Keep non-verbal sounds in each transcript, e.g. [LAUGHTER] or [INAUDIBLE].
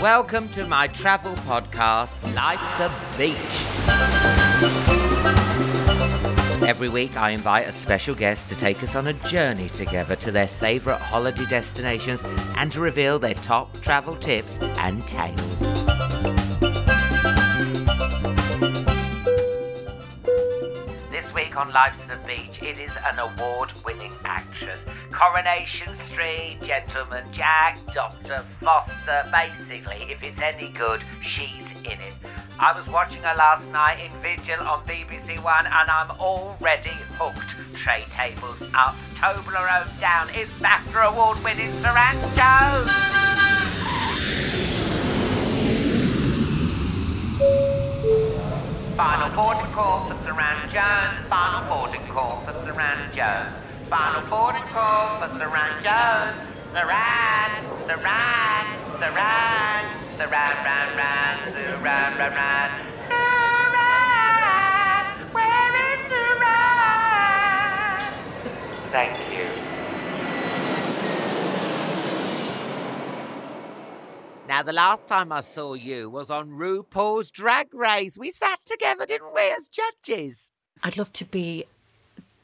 Welcome to my travel podcast, Life's a Beach. Every week, I invite a special guest to take us on a journey together to their favourite holiday destinations and to reveal their top travel tips and tales. This week on Life's a Beach, it is an award winning actress. Coronation Street, Gentleman Jack, Dr. Foster. Basically, if it's any good, she's in it. I was watching her last night in Vigil on BBC One and I'm already hooked. Tray tables up, Toblerone down. It's BAFTA award winning Suranne Jones. Final boarding call for Suranne Jones. Final boarding call for Suranne Jones. Final boarding call for Suranne Jones. Suranne, Suranne, Suranne, Suranne, ran, ran, Suranne, ran, ran. Suranne, where is Suranne? Thank you. Now, the last time I saw you was on RuPaul's Drag Race. We sat together, didn't we, as judges? I'd love to be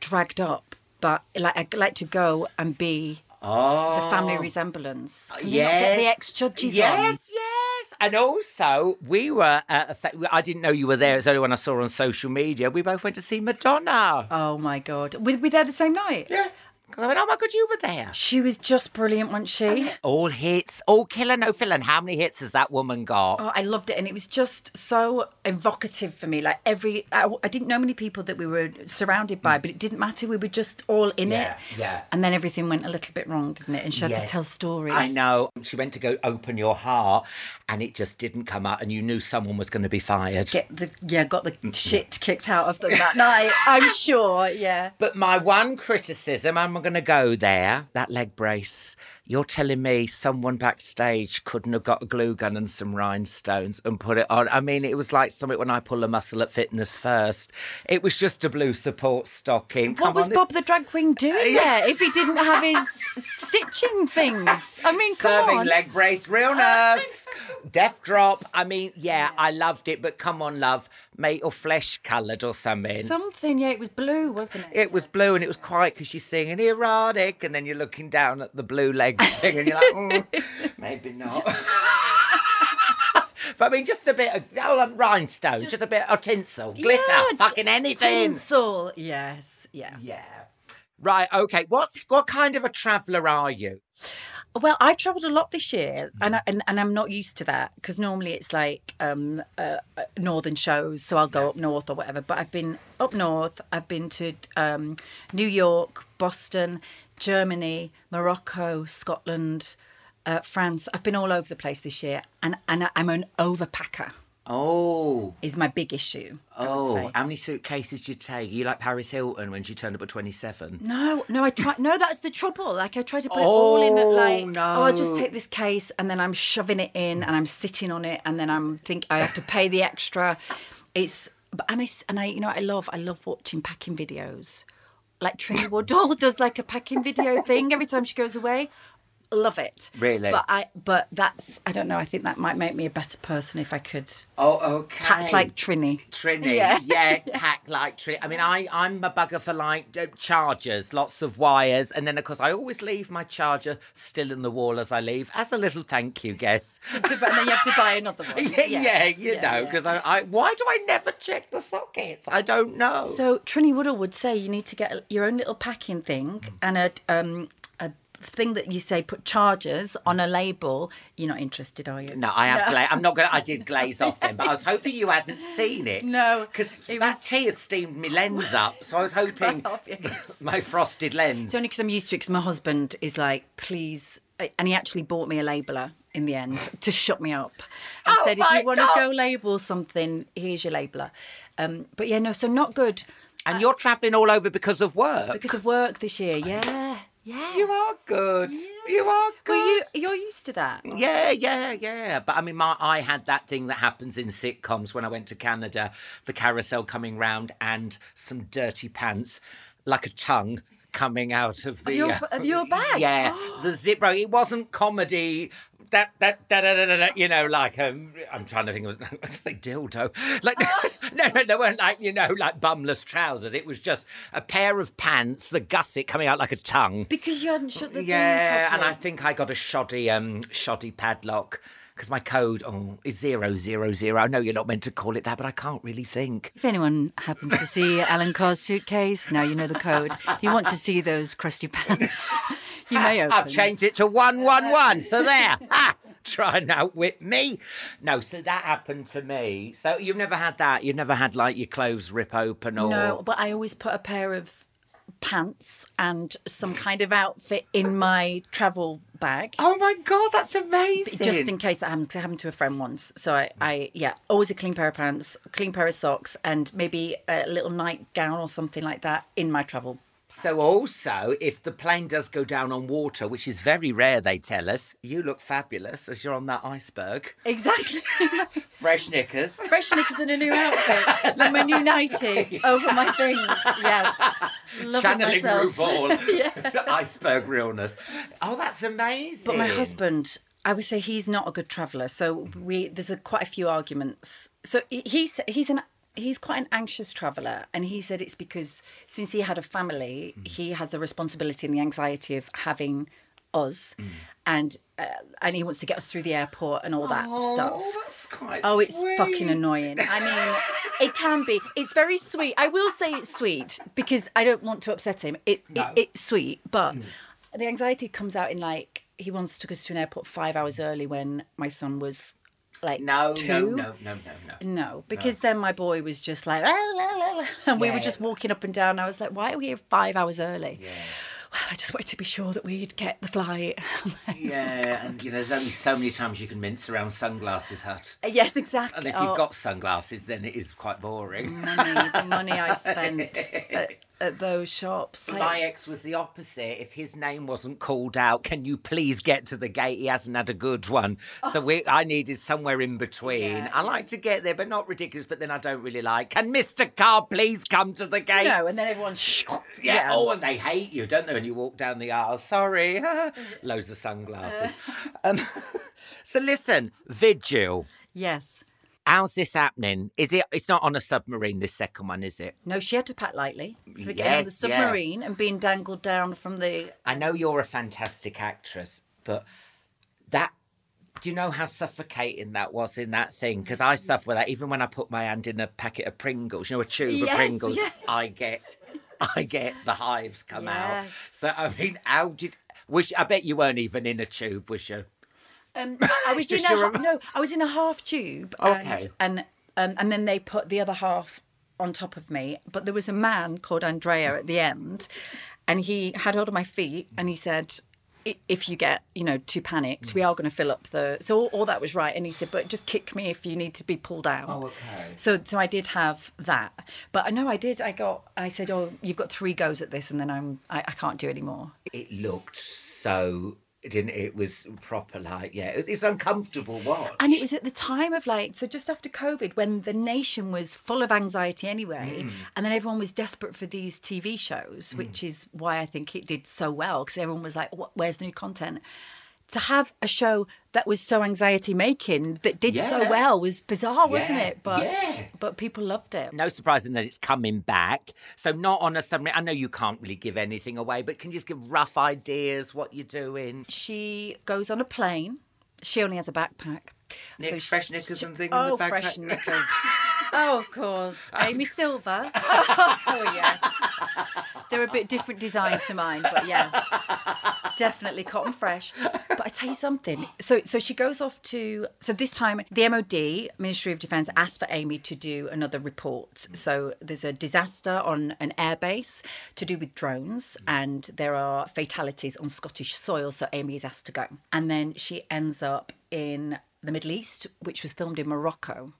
dragged up, but like I'd like to go and be Oh. the family oh. resemblance. Uh, Can you not get the Yes. ex judges on? Yes, yes. And also, we were at a I didn't know you were there. It's only when I saw on social media. We both went to see Madonna. Oh my god, We were we there the same night? Yeah. Because I went, oh my God, you were there. She was just brilliant, wasn't she? All hits, all killer, no filler. How many hits has that woman got? Oh, I loved it, and it was just so evocative for me. Like every, I, I didn't know many people that we were surrounded by, but it didn't matter. We were just all in Mm. Yeah, it. yeah. And then everything went a little bit wrong, didn't it? And she had Yeah. to tell stories. I know. She went to go open your heart and it just didn't come out, and you knew someone was going to be fired. Get the yeah, got the shit kicked out of them that night. I'm [LAUGHS] sure. Yeah. But my one criticism, I'm going to go there, that leg brace. You're telling me someone backstage couldn't have got a glue gun and some rhinestones and put it on. I mean, it was like something when I pull a muscle at fitness first. It was just a blue support stocking. What Come was on, Bob the drag queen doing there if he didn't have his stitching things? I mean, come Serving leg brace, realness, death drop. I mean, yeah, I loved it, but come on, love, mate, or flesh coloured or something. Something, yeah, it was blue, wasn't it? It was blue and it was quiet because she's singing erotic, and then you're looking down at the blue leg [LAUGHS] thing and you're like, mm, maybe not. [LAUGHS] but I mean, just a bit of oh, um, rhinestone, just, a bit of tinsel, glitter, Yeah, fucking anything. Tinsel, yes, yeah. Yeah. Right. Okay. What's what kind of a traveller are you? Well, I've travelled a lot this year, and I, and, and I'm not used to that because normally it's like um, uh, uh, northern shows, so I'll go up north or whatever. But I've been up north. I've been to um, New York, Boston, Germany, Morocco, Scotland, uh, France. I've been all over the place this year, and and I'm an overpacker. Oh, is my big issue. Oh. How many suitcases do you take? you like Paris Hilton when she turned up at 27? No, no, I try. No, that's the trouble. Like I try to put it all in. Oh, Like, oh, I'll just take this case, and then I'm shoving it in, and I'm sitting on it, and then I'm think I have to pay the extra. It's but and I and I you know I love I love watching packing videos. Like Trini Woodall [LAUGHS] does like a packing video thing every time she goes away. Love it. Really? But I but that's I don't know. I think that might make me a better person if I could Oh, okay. pack like Trini. Trini, Yeah. yeah, [LAUGHS] pack like Trini. I mean, I I'm a bugger for like uh, chargers, lots of wires, and then of course I always leave my charger still in the wall as I leave, as a little thank you, guess. [LAUGHS] and then you have to buy another one. [LAUGHS] Yeah, yeah, you Yeah, know, yeah. because I, I why do I never check the sockets? I don't know. So Trini Woodall would say you need to get your own little packing thing and a um thing that you say put chargers on a label. You're not interested, are you? no, I have. Gla- I'm not gonna. I did [LAUGHS] glaze off then, but I was hoping you hadn't seen it. No, because that was- tea has steamed my lens up. So I was [LAUGHS] hoping [LAUGHS] my frosted lens. It's only because I'm used to it. Because my husband is like, please, and he actually bought me a labeler in the end to shut me up. And Oh said, if you want to go label something, here's your labeler. Um, but yeah, no, so not good and you're travelling all over because of work. because of work this year. Yeah, yeah. you are good. You are good. Well, you you're used to that. Yeah, yeah, yeah. But I mean, my, I had that thing that happens in sitcoms when I went to Canada, the carousel coming round and some dirty pants, like a tongue coming out of the your- uh, of your bag? Yeah, the [GASPS] zipper. It wasn't comedy. That that da, da, da, da, da, you know, like um, I'm trying to think of [LAUGHS] I say dildo. Like [LAUGHS] [LAUGHS] no, no, they weren't like you know, like bumless trousers. It was just a pair of pants, the gusset coming out like a tongue. Because you hadn't shut the Yeah, and I think I got a shoddy, um, shoddy padlock because my code oh is zero zero zero. I know you're not meant to call it that, but I can't really think. If anyone happens to see Alan Carr's suitcase, now you know the code. If you want to see those crusty pants, [LAUGHS] you may open. I've changed it to one one one. So there. Ha! Try and outwit me. No, so that happened to me. So you've never had that. You've never had like your clothes rip open or No, but I always put a pair of pants and some kind of outfit in my travel bag. Oh my god, that's amazing. Just in case that happens, 'cause it happened to a friend once. So I, I, yeah, always a clean pair of pants, clean pair of socks, and maybe a little nightgown or something like that in my travel. So also, if the plane does go down on water, which is very rare, they tell us, you look fabulous as you're on that iceberg. Exactly. [LAUGHS] [LAUGHS] Fresh knickers. Fresh knickers and a new outfit, [LAUGHS] like my new nightie over my thing. Yes, love it Channeling myself. RuPaul. Iceberg realness. Oh, that's amazing. But my husband, I would say he's not a good traveller. So we there's a, quite a few arguments. So he- he's he's an he's quite an anxious traveller, and he said it's because since he had a family, Mm. he has the responsibility and the anxiety of having us, Mm. and uh, and he wants to get us through the airport and all that stuff. Oh, that's quite Oh, it's sweet. fucking annoying. I mean, [LAUGHS] it can be. It's very sweet. I will say it's sweet because I don't want to upset him. It, No. Mm. it it's sweet, but the anxiety comes out in like he once took us to an airport five hours early when my son was like No, two. no, no, no, no, no. No, because then my boy was just like, "La, la, la, la," [LAUGHS] and we were Yeah. just walking up and down. I was like, why are we here five hours early? Well, I just wanted to be sure that we'd get the flight. [LAUGHS] Yeah, and you know, there's only so many times you can mince around sunglasses hut. Uh, yes, exactly. And if Oh, you've got sunglasses, then it is quite boring. money, the money I've spent at, [LAUGHS] uh, at those shops. like- My ex was the opposite. If his name wasn't called out, can you please get to the gate? He hasn't had a good one. So we, I needed somewhere in between. Yeah, I like to get there, but not ridiculous. But then I don't really like. Can Mr. Carr please come to the gate? No, and then everyone's shh. Yeah. Oh, and they hate you, don't they? When you walk down the aisle. Sorry. [LAUGHS] Loads of sunglasses. [LAUGHS] um, [LAUGHS] so listen, Vigil. Yes. How's this happening? Is it? It's not on a submarine. This second one, is it? No, she had to pack lightly for getting on the Yes, yeah. submarine and being dangled down from the. I know you're a fantastic actress, but that. Do you know how suffocating that was in that thing? Because I suffer with that. Even when I put my hand in a packet of Pringles, you know, a tube Yes, of Pringles, yes. I get, I get the hives come out. So I mean, how did? Was I bet you weren't even in a tube, was you? Um, [LAUGHS] I was in a no, I was in a half tube. Okay. And and, um, and then they put the other half on top of me. But there was a man called Andrea at the end, and he had hold of my feet and he said, if you get you know too panicked, we are going to fill up the. So all, all that was right, and he said, but just kick me if you need to be pulled out. Oh, okay. So so I did have that, but I know I did. I got. I said, oh, you've got three goes at this, and then I'm. I, I can't do anymore. It looked so. It didn't. It was proper. Like yeah, it was, it's uncomfortable watch. And it was at the time of like, so just after COVID, when the nation was full of anxiety anyway, Mm. and then everyone was desperate for these TV shows, which is why I think it did so well, because everyone was like, "What- where's the new content? To have a show that was so anxiety making that did so well was bizarre, wasn't it? But yeah. but people loved it. no surprising that it's coming back. So not on a summary. I know you can't really give anything away, but can you just give rough ideas what you're doing? She goes on a plane. She only has a backpack. Nick, she- fresh knickers she- and thing in Oh, the backpack? fresh [LAUGHS] knickers. Oh, of course. Amy Silva. [LAUGHS] oh, yes. They're a bit different design to mine, but yeah, definitely cotton fresh. But I tell you something. So, so she goes off to. So this time, the MOD, Ministry of Defence, asked for Amy to do another report. So there's a disaster on an airbase to do with drones, and there are fatalities on Scottish soil. So Amy is asked to go, and then she ends up in the Middle East, which was filmed in Morocco.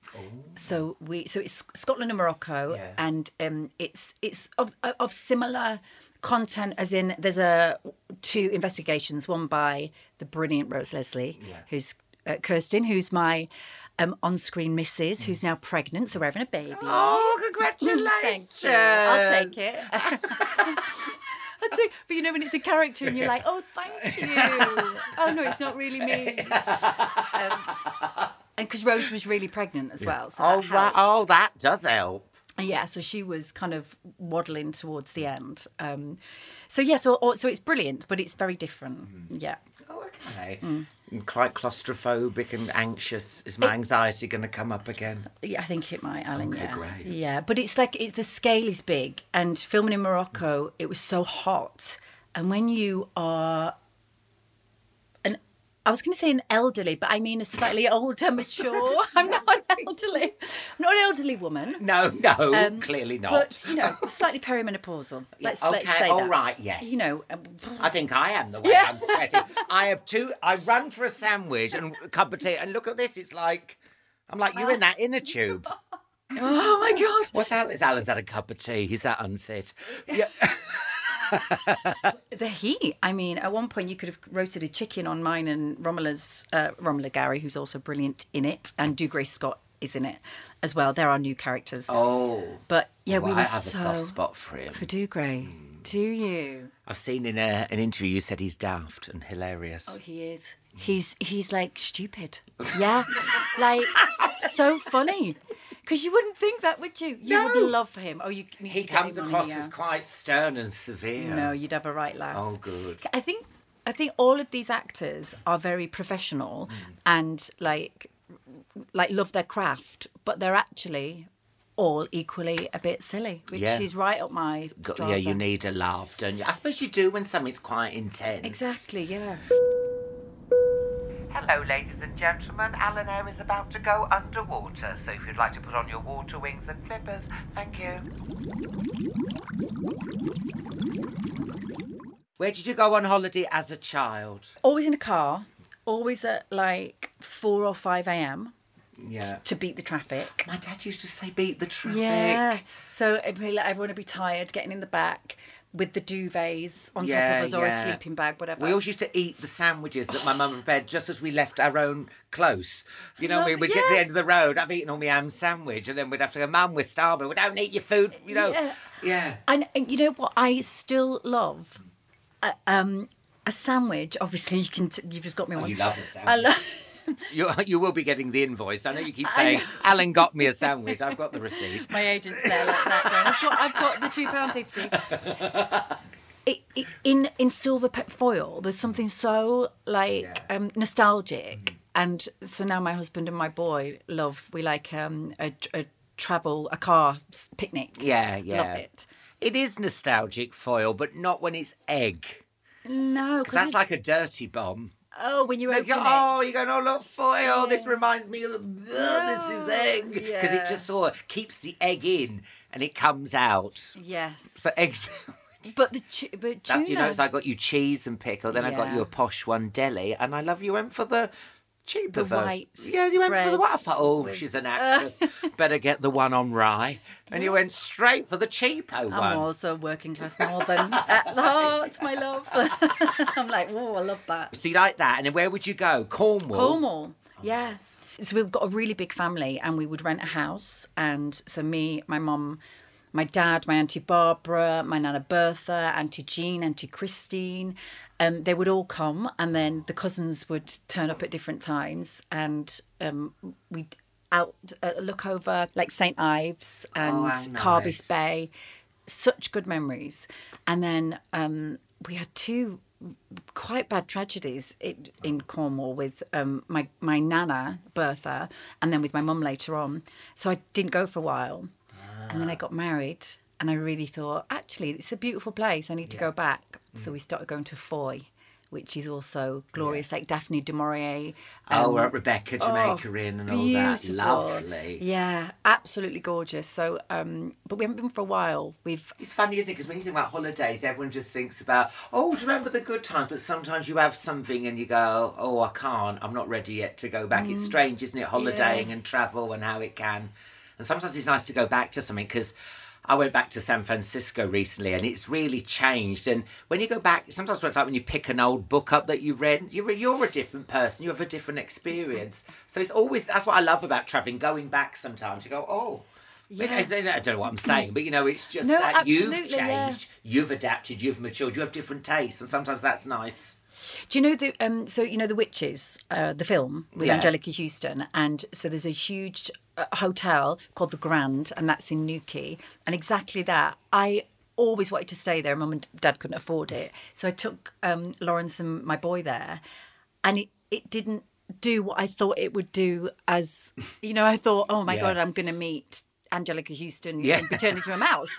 So we, so it's Scotland and Morocco, Yeah. and um, it's it's of of similar content as in there's a two investigations, one by the brilliant Rose Leslie, who's uh, Kirsten, who's my um, on-screen missus, who's now pregnant, so we're having a baby. Oh, congratulations! Thank you. I'll take it. [LAUGHS] [LAUGHS] I'll but you know when it's a character and you're like, oh, thank [LAUGHS] you. oh no, it's not really me. Um, [LAUGHS] and because Rose was really pregnant as well, so Oh, that right. Oh, that does help. Yeah, so she was kind of waddling towards the end. Um, so yeah, so so it's brilliant, but it's very different. Yeah. Oh, okay. Mm. Quite claustrophobic and anxious. Is my anxiety going to come up again? Yeah, I think it might, Alan. Okay, yeah, great. yeah, but it's like it's the scale is big, and filming in Morocco, it was so hot, and when you are I was going to say an elderly, but I mean a slightly older, [LAUGHS] mature. I'm not an elderly, I'm not an elderly woman. No, no, um, clearly not. But you know, slightly perimenopausal. [LAUGHS] Let's, okay, let's say all that. right, yes. You know, um, I think I am the way Yeah. I'm setting. I have two. I run for a sandwich and a cup of tea, and look at this. It's like I'm like you in that inner tube. [LAUGHS] oh my god. What's Alan? Alan's had a cup of tea. He's that unfit. Yeah. [LAUGHS] The heat. I mean, at one point you could have roasted a chicken on mine and Romola's uh, Romola Garai, who's also brilliant in it, and Dougray Scott is in it as well. There are new characters. Oh, But yeah, well, we were I have so a soft spot for him. for Dougray. Do you? I've seen in a, an interview you said he's daft and hilarious. Oh, he is. He's he's like stupid. Yeah, like so funny. Because you wouldn't think that, would you? You would No. love him. Oh, you need he to get comes him across as quite stern and severe. No, you'd have a right laugh. Oh, good. I think I think all of these actors are very professional Mm. and like like love their craft, but they're actually all equally a bit silly, which Yeah. is right up my yeah, you need a laugh, don't you? I suppose you do when something's quite intense. exactly, yeah. Hello, ladies and gentlemen. Alan Air is about to go underwater, so if you'd like to put on your water wings and flippers, thank you. Where did you go on holiday as a child? Always in a car, always at like four or five a.m. Yeah. to beat the traffic. My dad used to say, beat the traffic. Yeah. So it'd be like everyone would be tired, getting in the back with the duvets on Yeah, top of us or a sleeping bag, whatever. We always used to eat the sandwiches that my mum prepared just as we left our own close. You know, we Love- would get to the end of the road. I've eaten all my ham sandwich, and then we'd have to go, Mum, we're starving. We don't eat your food. You know. Yeah. Yeah. And, and you know what? I still love a, um, a sandwich. Obviously, you can. T- you've just got me Oh, one. you love a sandwich. I love. [LAUGHS] You, you will be getting the invoice. I know you keep saying. Alan got me a sandwich. I've got the receipt. My agent's there like that. Going, I've got, I've got the two pound fifty. [LAUGHS] It, it, in in silver pe- foil, there's something so like Yeah. um, nostalgic, and so now my husband and my boy love. We like um, a, a travel, a car picnic. Yeah, yeah. love it. It is nostalgic foil, but not when it's egg. No, 'Cause that's like a dirty bomb. Oh, when you open go, it. oh, you're going, oh, look, foil. This reminds me of, oh, this is egg. Because Yeah. it just sort of keeps the egg in and it comes out. Yes. So eggs. [LAUGHS] But the chi- but tuna. That's, you notice I got you cheese and pickle, then I got you a posh one deli, and I love you went for the cheaper The version. white yeah, you went for the white. I thought, oh, she's an [LAUGHS] actress. Better get the one on rye. And you went straight for the cheapo one. I'm also working class northern at the heart, my love. [LAUGHS] I'm like, oh, I love that. So you like that, and then where would you go? Cornwall. Cornwall, oh, yeah. So we've got a really big family, and we would rent a house. And so me, my mum, my dad, my auntie Barbara, my nana Bertha, auntie Jean, auntie Christine, um, they would all come, and then the cousins would turn up at different times, and um, we'd out uh, look over like St Ives and Oh, how Carbis. Bay. Such good memories, and then um, we had two quite bad tragedies in, in Cornwall with um, my my nana Bertha, and then with my mum later on. So I didn't go for a while, and then I got married, and I really thought actually it's a beautiful place. I need to go back. So we started going to Fowey, which is also glorious, like Daphne du Maurier. Oh, um, we're at Rebecca Jamaica Inn and all that. Lovely. Yeah, absolutely gorgeous. So, um, but we haven't been for a while. We've It's funny, isn't it? Because when you think about holidays, everyone just thinks about, oh, do you remember the good times? But sometimes you have something and you go, oh, I can't. I'm not ready yet to go back. Mm. It's strange, isn't it? Holidaying and travel and how it can. And sometimes it's nice to go back to something because I went back to San Francisco recently and it's really changed. And when you go back, sometimes it's like when you pick an old book up that you read, you're, you're a different person. You have a different experience. So it's always, that's what I love about traveling, going back sometimes. You go, oh, I don't- I don't know what I'm saying, but you know, it's just No, that you've absolutely, yeah. changed, you've adapted, you've matured, you have different tastes, and sometimes that's nice. Do you know the um? So you know the Witches, uh, the film with Yeah. Anjelica Huston, and so there's a huge hotel called the Grand, and that's in Newquay, and exactly that. I always wanted to stay there. Mum and Dad couldn't afford it, so I took um, Lawrence and my boy there, and it it didn't do what I thought it would do. As you know, I thought, oh my Yeah. god, I'm going to meet. Anjelica Huston Yeah. and be turned into a mouse.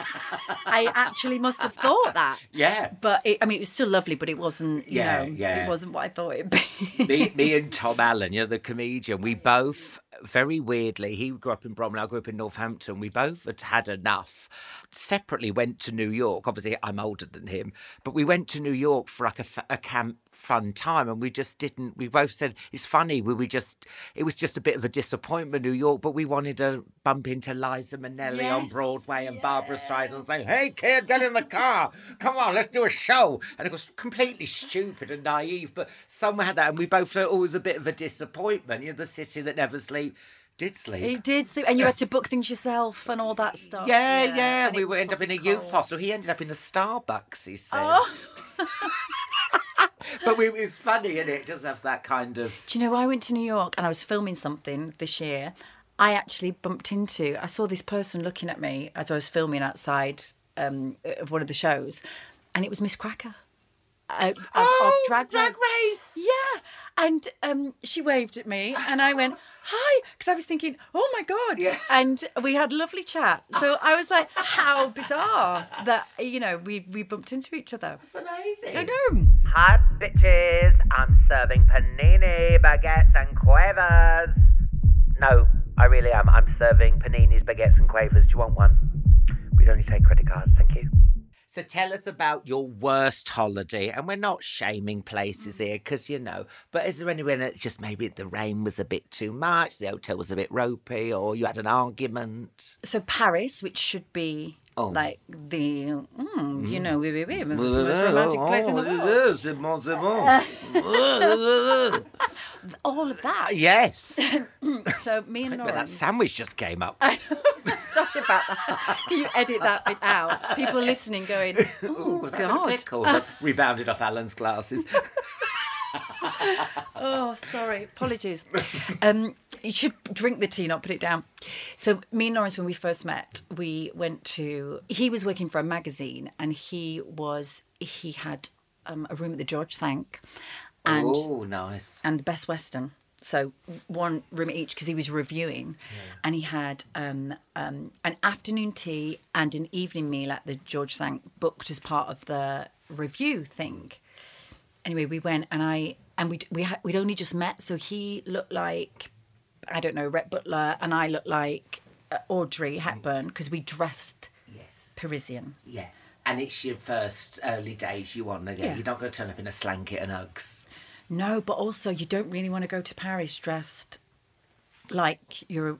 I actually must have thought that. Yeah. But it, I mean, it was still lovely, but it wasn't. You Yeah, know, yeah. It wasn't what I thought it'd be. me, me and Tom Allen, you know, the comedian, we both very weirdly, he grew up in Bromley, I grew up in Northampton. We both had had enough. Separately went to New York. Obviously, I'm older than him, but we went to New York for like a camp fun time, and we just didn't. We both said it's funny. We we just it was just a bit of a disappointment, New York, but we wanted to bump into Liza Minnelli on Broadway and Barbra Streisand saying, "Hey kid, get in the car, come on, let's do a show." And it was completely stupid and naive, but someone had that, and we both thought oh, it was a bit of a disappointment. You know, the city that never sleep did sleep. He did, sleep, and you had to book things yourself and all that stuff. yeah, yeah, and we would end up in a youth cold. hostel. He ended up in the Starbucks. He said. Oh. [LAUGHS] but we, it was funny, and it? It does have that kind of. Do you know, I went to New York and I was filming something this year. I actually bumped into, I saw this person looking at me as I was filming outside um, of one of the shows, and it was Miz Cracker. Uh, of, of Oh, drag, Drag Race. Race. Yeah. And um, she waved at me, and I went, Hi, because I was thinking, Oh my God. Yeah. And we had a lovely chat. So I was like, How bizarre that, you know, we, we bumped into each other. It's amazing. I know. Hi, bitches. I'm serving panini, baguettes, and quavers. No, I really am. I'm serving paninis, baguettes, and quavers. Do you want one? We'd only take credit cards. Thank you. So tell us about your worst holiday, and we're not shaming places mm. here because you know. But is there anywhere that just maybe the rain was a bit too much, the hotel was a bit ropey, or you had an argument? So Paris, which should be Oh. like the, mm, you know, we, we, we, it's the most Oh, romantic place in the world. [LAUGHS] All of that. yes. [LAUGHS] So me and But that sandwich just came up. [LAUGHS] Sorry about that. Can you edit that bit out? People listening going, oh Was God. rebounded off Alan's glasses? [LAUGHS] Oh, sorry. Apologies. Um, you should drink the tea, not put it down. So, me and Lawrence, when we first met, we went to. He was working for a magazine, and he was he had um, a room at the George Cinq, and oh, nice. and the Best Western. So one room each because he was reviewing, and he had um, um, an afternoon tea and an evening meal at the George Cinq booked as part of the review thing. Anyway, we went and I and we we had, we'd only just met, so he looked like I don't know Rhett Butler, and I looked like uh, Audrey Hepburn because we dressed Yes. Parisian. Yeah. And it's your first early days you want to get. Yeah. You're not going to turn up in a slanket and Uggs. No, but also you don't really want to go to Paris dressed like you're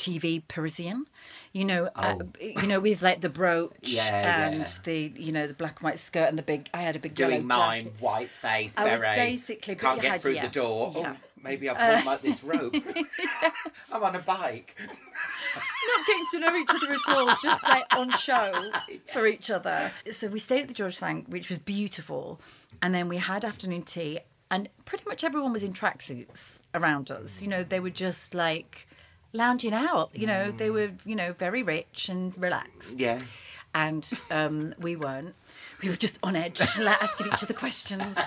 TV Parisian. You know, uh, Oh. you know, with like the brooch [LAUGHS] Yeah, and yeah. the you know the black and white skirt and the big. I had a big Doing mine, jacket. white face, I was beret. basically- Can't get had- through yeah, the door. Oh, maybe I'll pull like this rope. [LAUGHS] [LAUGHS] I'm on a bike. not getting to know each other at all, just like on show for each other. So we stayed at the George Cinq, which was beautiful, and then we had afternoon tea, and pretty much everyone was in tracksuits around us. You know, they were just like lounging out. You know, they mm. were you know very rich and relaxed. Yeah. and um, we weren't. We were just on edge, [LAUGHS] asking each other questions.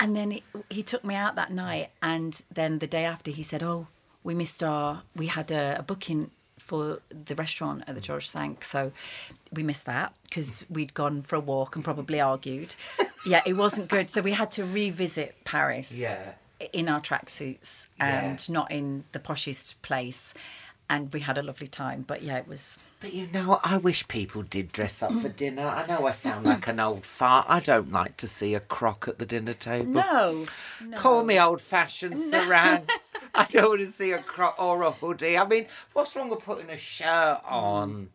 And then he, he took me out that night, and then the day after, he said, "Oh, we missed our. We had a, a booking for the restaurant at the mm. George Cinq, so we missed that because mm. we'd gone for a walk and probably argued. yeah, it wasn't good, so we had to revisit Paris. Yeah. In our tracksuits and not in the poshest place, and we had a lovely time. But yeah, it was. But you know, I wish people did dress up for dinner. I know I sound like an old fart. I don't like to see a crock at the dinner table. No, no. Call me old fashioned, Suranne. [LAUGHS] I don't want to see a crock or a hoodie. I mean, what's wrong with putting a shirt on?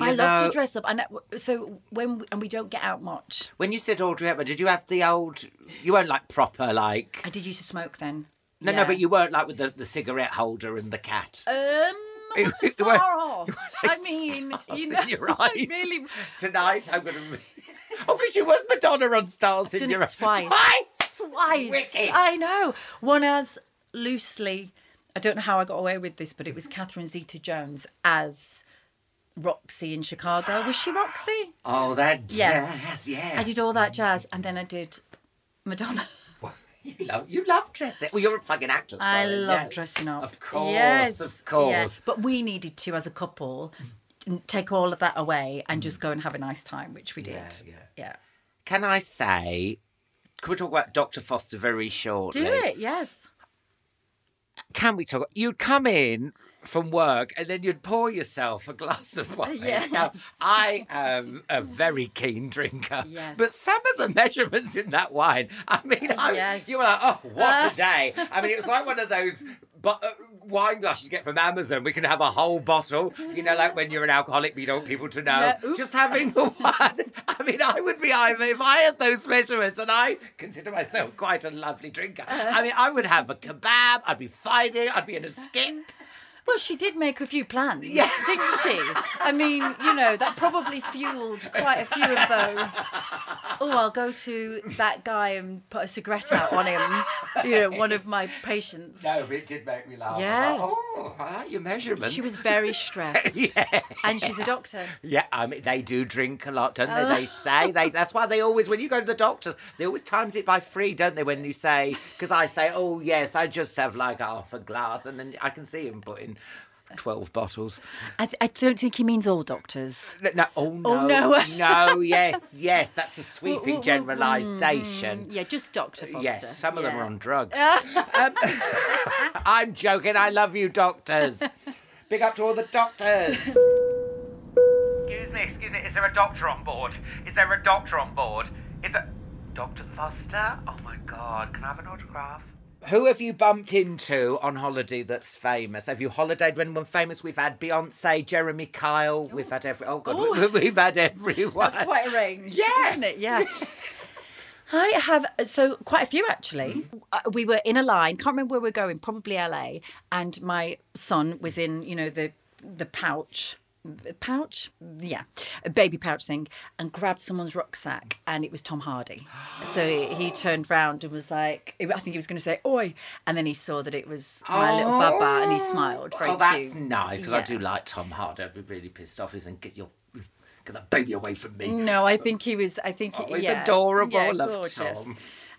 I love know, to dress up, and so when we, and we don't get out much. When you said Audrey Hepburn, did you have the old? You weren't like proper like. I did used to smoke then. No, Yeah. no, but you weren't like with the, the cigarette holder and the cat. Um, I wasn't [LAUGHS] far off. like [LAUGHS] I mean, stars you in know, your eyes. really Tonight I'm gonna. [LAUGHS] Oh, because you was Madonna on Stars in your it twice. Twice. twice. Wicked. I know. One as loosely. I don't know how I got away with this, but it was Catherine Zeta-Jones as Roxy in Chicago. Was she Roxy? Oh, that jazz, Yes. yeah. I did all that jazz, and then I did Madonna. [LAUGHS] You love, you love dressing. Well, you're a fucking actress. I sorry, love yes. dressing up. Of course, yes, of course. yes. But we needed to, as a couple, take all of that away and just go and have a nice time, which we did. Mm. Yeah, yeah. yeah. Can I say? Can we talk about Dr. Foster very shortly? Do it, yes. Can we talk? You'd come in from work and then you'd pour yourself a glass of [LAUGHS] wine. Yes. Now, I am a very keen drinker, Yes. but some of the measurements in that wine, I mean, I, Yes. you were like, oh, what a [LAUGHS] day. I mean, it was like one of those but, uh, wine glasses you get from Amazon. We can have a whole bottle, you know, like when you're an alcoholic, but you don't want people to know. No. Just having the [LAUGHS] one. I mean, I would be either, if I had those measurements, and I consider myself quite a lovely drinker, I mean, I would have a kebab, I'd be fighting, I'd be in a skip. Well, she did make a few plans, Yeah. didn't she? I mean, you know, that probably fueled quite a few of those. Oh, I'll go to that guy and put a cigarette out on him. You know, one of my patients. No, but it did make me laugh. Yeah. like, oh, I like your measurements. She was very [LAUGHS] stressed. yeah. And she's a doctor. Yeah, I mean they do drink a lot, don't they? Uh. They say they. That's why they always, when you go to the doctors, they always times it by three, don't they? When you say, because I say, oh yes, I just have like half a glass, and then I can see him putting twelve bottles. I, th- I don't think he means all doctors. No, no oh no, Oh, no. no, yes, yes, that's a [LAUGHS] sweeping Mm, generalisation. Yeah, just Dr. Foster. Yes, some of them are on drugs. [LAUGHS] um, [LAUGHS] I'm joking. I love you, doctors. Big up to all the doctors. Excuse me, excuse me. Is there a doctor on board? Is there a doctor on board? Is there... Dr. Foster? Oh my god, can I have an autograph? Who have you bumped into on holiday that's famous? Have you holidayed with anyone famous? We've had Beyonce, Jeremy Kyle. We've had every. Oh god, Oh. we- we've had everyone. That's quite a range, Yeah. isn't it? Yeah. [LAUGHS] I have so quite a few actually. Uh, We were in a line. Can't remember where we are going. Probably LA. And my son was in, you know, the the pouch, pouch, yeah, a baby pouch thing, and grabbed someone's rucksack, and it was Tom Hardy. so he, he turned round and was like, I think he was going to say "oi," and then he saw that it was my little baba, and he smiled. Very oh, that's cute. nice because I do like Tom Hardy. I'd be really pissed off. He's and get your get that baby away from me. No, I think he was. I think Oh, he, he's yeah, adorable. Yeah, I love gorgeous. Tom.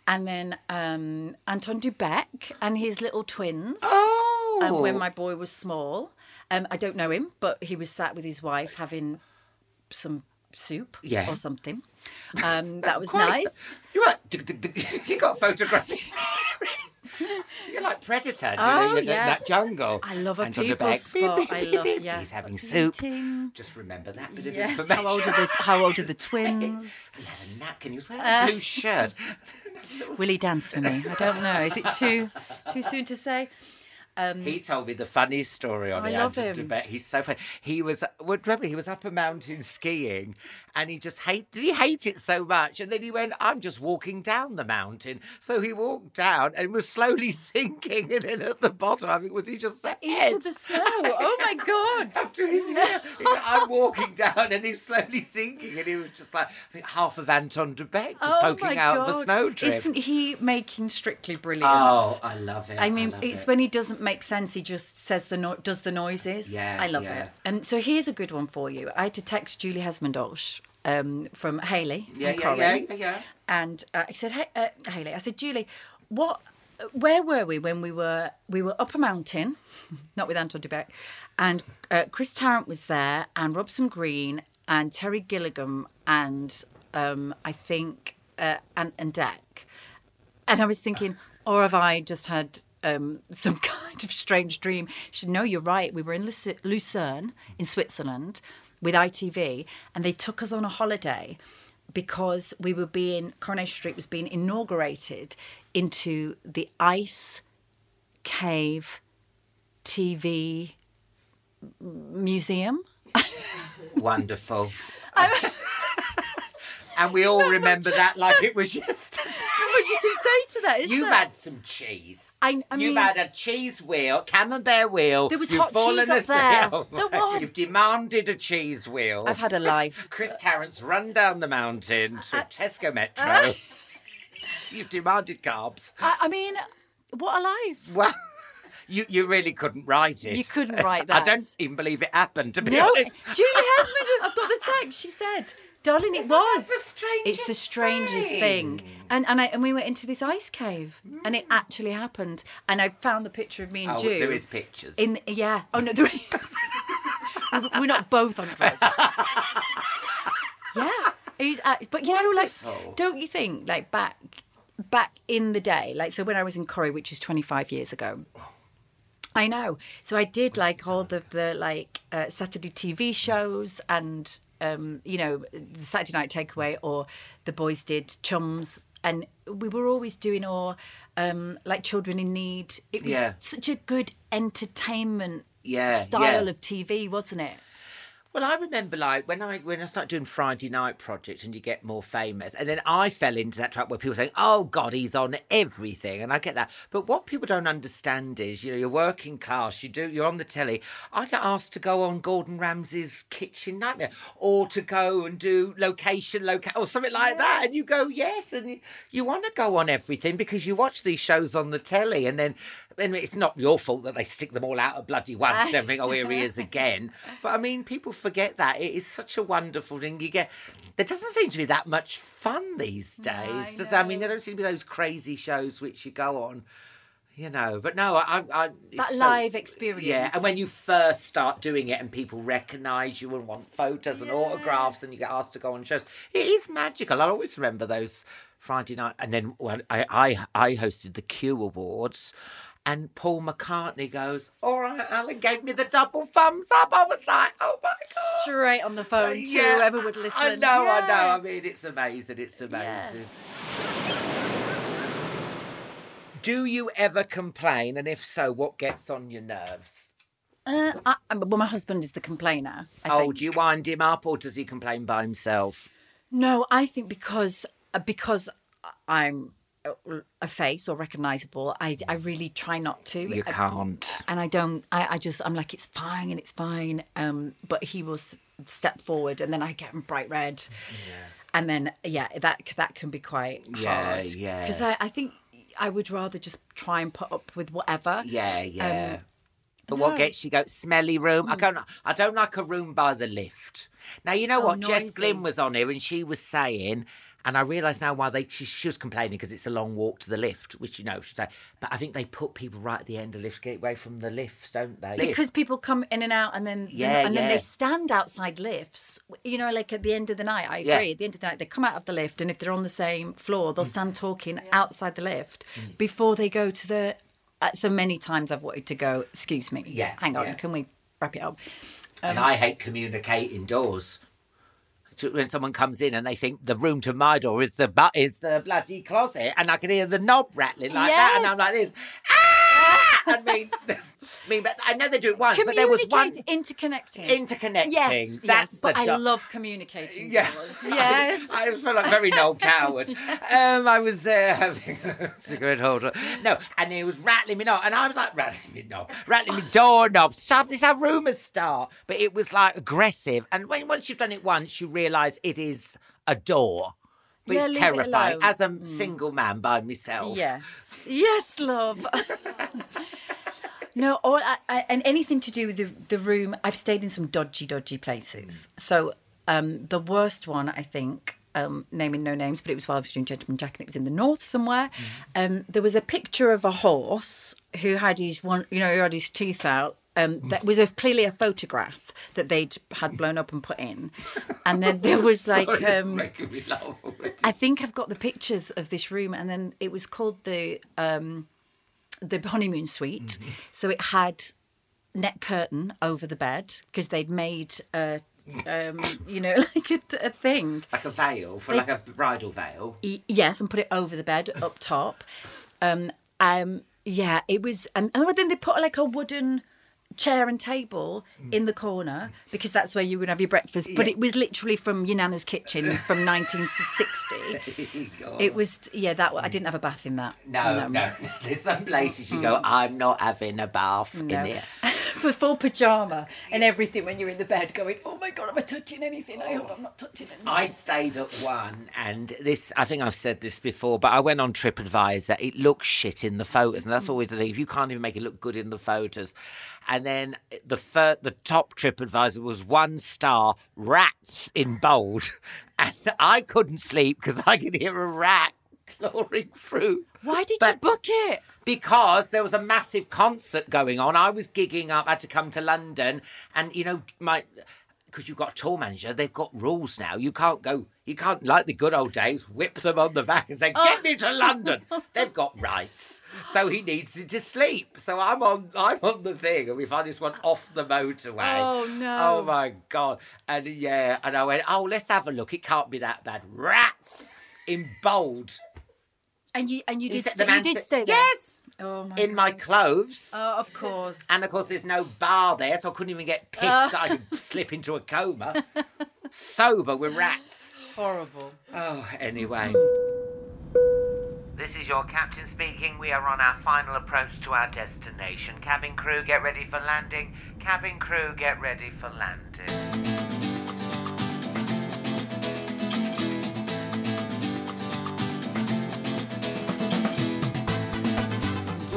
And then um, Anton Du Beke and his little twins. Oh, um, when my boy was small, um, I don't know him, but he was sat with his wife having some soup Yeah. or something. [LAUGHS] Um, that was Quite- nice. You [LAUGHS] you got photographed. [LAUGHS] You're like Predator, Oh, you know, in yeah. that jungle. I love a And people back, spot. beep, I love. beep, Yeah. He's having What's soup. eating? Just remember that bit of information. How old are the How old are the twins? He had a napkin. He was Uh, wearing a blue shirt. Will he dance for me? I don't know. Is it too too soon to say? Um, he told me the funniest story on I it. love him. He's so funny. He was, well, remember, he was up a mountain skiing and he just hate, did he hate it so much? And then he went, I'm just walking down the mountain. So he walked down and was slowly [LAUGHS] sinking. And then at the bottom, I mean, was he just the head? Into the snow. Oh my [LAUGHS] god. Up to his ear. He went, I'm walking down and he's slowly sinking. And he was just like, I think half of Anton de just oh poking out god. of a snowdrift. Isn't he making Strictly Brilliant? Oh, I love it. I mean, love it's it. when he doesn't make sense. He just says the no- does the noises. Yeah, I love yeah. it. And so here's a good one for you. I had to text Julie Hesmondhalgh um, from Hayley from Yeah, yeah, yeah, yeah, yeah. and uh, I said, hey, uh, Hayley, I said, Julie, what? Where were we when we were we were up a mountain, [LAUGHS] not with Anton Du Beke, and uh, Chris Tarrant was there, and Robson Green, and Terry Gilligan, and um, I think uh, and and Dec, and I was thinking, or have I just had um, some [LAUGHS] [LAUGHS] kind of strange dream? She said, No, you're right. We were in Lucerne in Switzerland with ITV, and they took us on a holiday because we were being Coronation Street was being inaugurated into the Ice Cave TV Museum. [LAUGHS] Wonderful. [LAUGHS] and we all remember that like it was yesterday. What you can say to that, isn't You've it? had some cheese. I- I You've mean- had a cheese wheel, camembert wheel. There was You've hot fallen cheese up there. [LAUGHS] There was. You've demanded a cheese wheel. I've had a life. [LAUGHS] Chris Tarrant's run down the mountain to Tesco Metro. [LAUGHS] You've demanded carbs. I, I mean, what a life. Well, you, you really couldn't write it. You couldn't write that. I don't even believe it happened, to be No, honest. Julie Hesmond, I've got the text. She said, "Darling, it was. the it's the strangest strangest thing." thing? And and I and we went into this ice cave, and it actually happened. And I found the picture of me and Oh, Ju. there is pictures. In yeah. Oh no, there is. [LAUGHS] We- We're not both on drugs. yeah. He's, uh, but you know, like, Wonderful. don't you think, like back, back in the day, like, so when I was in Corrie, which is twenty five years ago, I know. So I did like all the the like uh, Saturday TV shows and um, you know the Saturday Night Takeaway or the boys did Chums and we were always doing all um, like Children in Need. It was Yeah. such a good entertainment Yeah, style yeah. of TV, wasn't it? Well, I remember like when I when I started doing Friday Night Project and you get more famous, and then I fell into that trap where people saying, "Oh God, he's on everything," and I get that. But what people don't understand is, you know, you're working class, you do, you're on the telly. I get asked to go on Gordon Ramsay's Kitchen Nightmare, or to go and do location, loca, or something like that, and you go yes, and you, you want to go on everything because you watch these shows on the telly, and then. And it's not your fault that they stick them all out of bloody once and think, oh, here he is [LAUGHS] again. But I mean, people forget that. It is such a wonderful thing. You get, there doesn't seem to be that much fun these days. I does that? I mean, there don't seem to be those crazy shows which you go on. You know, but no, I, I That so- live experience. Yeah, and when you first start doing it and people recognise you and want photos and autographs and you get asked to go on shows, it is magical. I'll always remember those Friday night. And then when I, I, I hosted the Q Awards and Paul McCartney goes, All right, Alan gave me the double thumbs up. I was like, Oh my God. straight on the phone to Yeah, whoever would listen. I know, I know. I mean, it's amazing. It's amazing. Do you ever complain? And if so, what gets on your nerves? Uh, I, I- well, my husband is the complainer. I Oh, think. do you wind him up or does he complain by himself? No, I think because uh, because I'm a- a face or recognizable, I, I really try not to. You can't. and I don't. I, I just I'm like it's fine and it's fine. Um, but he will s- step forward, and then I get him bright red, yeah. and then yeah, that that can be quite Yeah, hard. yeah. Because I, I think I would rather just try and put up with whatever. Yeah, yeah. Um, but what gets you go smelly room? I don't. I don't like a room by the lift. Now you know Oh, what? Jess noisy. Glynne was on here and she was saying, and I realise now why they she, she was complaining because it's a long walk to the lift, which you know should say. But I think they put people right at the end of lift, gateway from the lifts, don't they? because people come in and out and then Yeah, and then they stand outside lifts you know like at the end of the night i agree Yeah. at the end of the night they come out of the lift and if they're on the same floor Mm. they'll stand talking outside the lift before they go to the uh, so many times I've wanted to go. Excuse me. Yeah, Hang on. yeah. Can we wrap it up? and I hate communicating doors. To- When someone comes in and they think the room to my door is the but is the bloody closet, and I can hear the knob rattling like that, and I'm like this. Ah! I mean, I mean, but I know they do it once, but there was one Communicate, interconnecting. interconnecting. Yes, That's yes, but the I love communicating. Yeah. [LAUGHS] Yes. I, I felt like very Noel [LAUGHS] Coward. um, I was there [LAUGHS] having a cigarette holder. No, and he was rattling me knob, and I was like rattling me knob, rattling me doorknob. Stop! This how rumours start. But it was like aggressive, and when once you've done it once, you realise it is a door. But Yeah, it's it terrifying. Mm. as a single man by myself. Yes. Yes, love. [LAUGHS] no, or I, I, and anything to do with the, the room. I've stayed in some dodgy, dodgy places. So um, the worst one, I think, um, naming no names, but it was while I was doing Gentleman Jack and it was in the north somewhere. Um, there was a picture of a horse who had his one, you know, who had his teeth out. Um, that was a, clearly a photograph that they'd had blown up and put in, and then there was [LAUGHS] like Sorry, um, making me laugh. I think I've got the pictures of this room, and then it was called the um, the honeymoon suite. Mm-hmm. So it had net curtain over the bed because they'd made a, um, you know, [LAUGHS] like a, a thing. Like a veil for They- like a bridal veil. Y- Yes, and put it over the bed up top. Um, um, yeah, it was, and, and then they put like a wooden chair and table in the corner because that's where you would have your breakfast. But Yeah. it was literally from your nana's kitchen from 1960. [LAUGHS] It was, yeah, that I didn't have a bath in that. No, in no. [LAUGHS] There's some places you go, mm. I'm not having a bath in No. here. the [LAUGHS] full pajama and everything when you're in the bed going, oh my God, am I touching anything? I hope I'm not touching anything. I stayed at one, and this, I think I've said this before, but I went on TripAdvisor. It looks shit in the photos, and that's mm. always the thing. If you can't even make it look good in the photos. And then the fir- the top TripAdvisor was one star, rats in bold. [LAUGHS] And I couldn't sleep because I could hear a rat clawing through. Why did you book it? because there was a massive concert going on. I was gigging up, I had to come to London, and you know, my because you've got a tour manager, they've got rules now. You can't go, you can't like the good old days, whip them on the back and say, "Get me to London." [LAUGHS] they've got rights, so he needs to just sleep. So I'm on, I'm on the thing, and we find this one off the motorway. Oh, no. Oh my god! And yeah, and I went, "Oh, let's have a look. It can't be that bad." Rats in bold. And you and you did said- stay, the man you did stay there. Yes. Oh my in my clothes. Oh, of course. And of course, there's no bar there, so I couldn't even get pissed Uh. that I could [LAUGHS] slip into a coma. Sober with rats. Horrible. Oh, anyway. This is your captain speaking. We are on our final approach to our destination. Cabin crew, get ready for landing. Cabin crew, get ready for landing.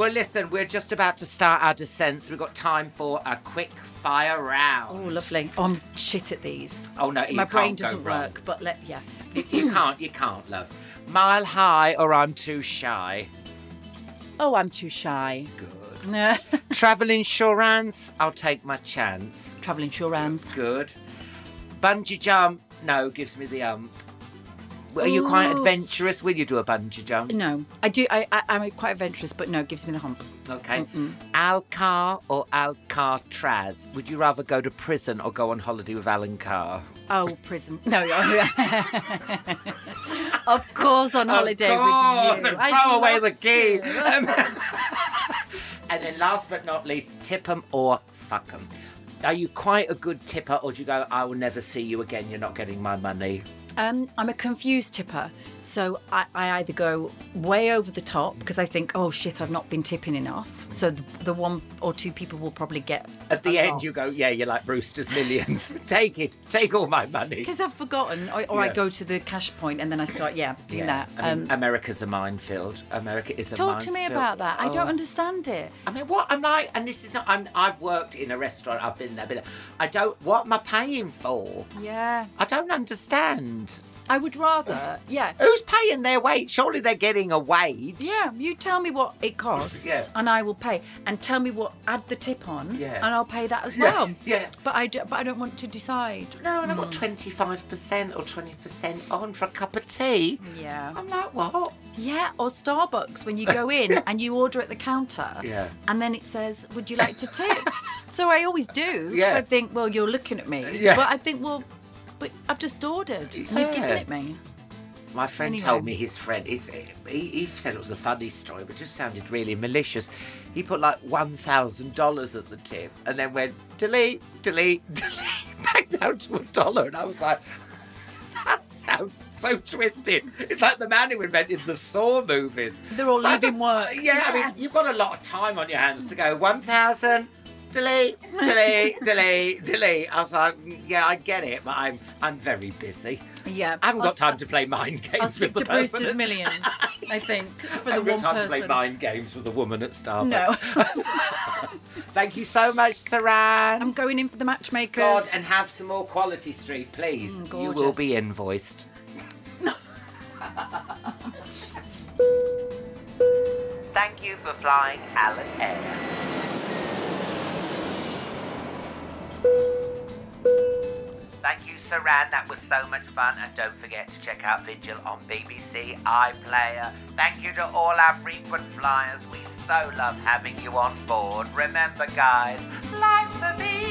Well, listen, we're just about to start our descent, so we've got time for a quick fire round. Oh, lovely. Oh, I'm shit at these. Oh, no, my brain doesn't wrong. work. But let yeah. You, you can't, you can't, love. Mile high or I'm too shy. Oh, I'm too shy. Good. [LAUGHS] Travel insurance, I'll take my chance. Travel insurance. Good. Bungee jump, no, gives me the ump. Are you quite oh. adventurous? Will you do a bungee jump? No, I do. I, I I'm quite adventurous, but no, it gives me the hump. Okay. Alcar or Alcatraz? Would you rather go to prison or go on holiday with Alan Carr? Oh, prison. No, [LAUGHS] of course, on holiday with you. and throw away the key. [LAUGHS] And then last but not least, tip 'em or fuck 'em. Are you quite a good tipper or do you go, I will never see you again, you're not getting my money? Um, I'm a confused tipper, so I, I either go way over the top because I think, oh shit, I've not been tipping enough. So the, the one or two people will probably get At the end, lot. you go, yeah, you're like Brewster's Millions. [LAUGHS] take it, take all my money. because I've forgotten, or, or I go to the cash point and then I start, yeah, doing Yeah, that. I mean, Um, America's a minefield. America is a minefield. talk minefield. to me about that. I Oh. don't understand it. I mean, what I'm like, and this is not. I'm, I've worked in a restaurant. I've been there, but I don't. What am I paying for? Yeah, I don't understand. I would rather, yeah. Who's paying their wage? Surely they're getting a wage. Yeah, you tell me what it costs, Yeah. and I will pay. And tell me what add the tip on, Yeah. and I'll pay that as Yeah, well. yeah. But I do, but I don't want to decide. No, and I've got hmm. twenty five percent or twenty percent on for a cup of tea. Yeah. I'm like, what? Yeah, or Starbucks when you go [LAUGHS] in and you order at the counter. Yeah. And then it says, "Would you like to tip?" [LAUGHS] so I always do. 'cause Yeah. I think, well, you're looking at me. Yeah. But I think, well, but I've just ordered. and You've given it me. My friend Anyway. told me his friend. It's, he, he said it was a funny story, but just sounded really malicious. He put like one thousand dollars at the tip, and then went delete, delete, [LAUGHS] delete, back down to a dollar, and I was like, [LAUGHS] that sounds so twisted. It's like the man who invented the Saw movies. They're all Like, leaving work. Yeah, I mean, you've got a lot of time on your hands to go one thousand. Delete, delete, [LAUGHS] delete, delete. I was like, "Mm, yeah, I get it, but I'm I'm very busy. Yeah. I haven't I'll got time st- to play mind games I'll with stick the to person Brewster's at- Millions, I think, [LAUGHS] for I the haven't got one time to play mind games with a woman at Starbucks. No. [LAUGHS] Thank you so much, Suranne. I'm going in for the matchmakers. God, and have some more Quality Street, please. Mm, you will be invoiced. Thank you for flying Alan Air. Thank you, Suranne. That was so much fun. And don't forget to check out Vigil on BBC iPlayer. Thank you to all our frequent flyers. We so love having you on board. Remember, guys, life's a beach.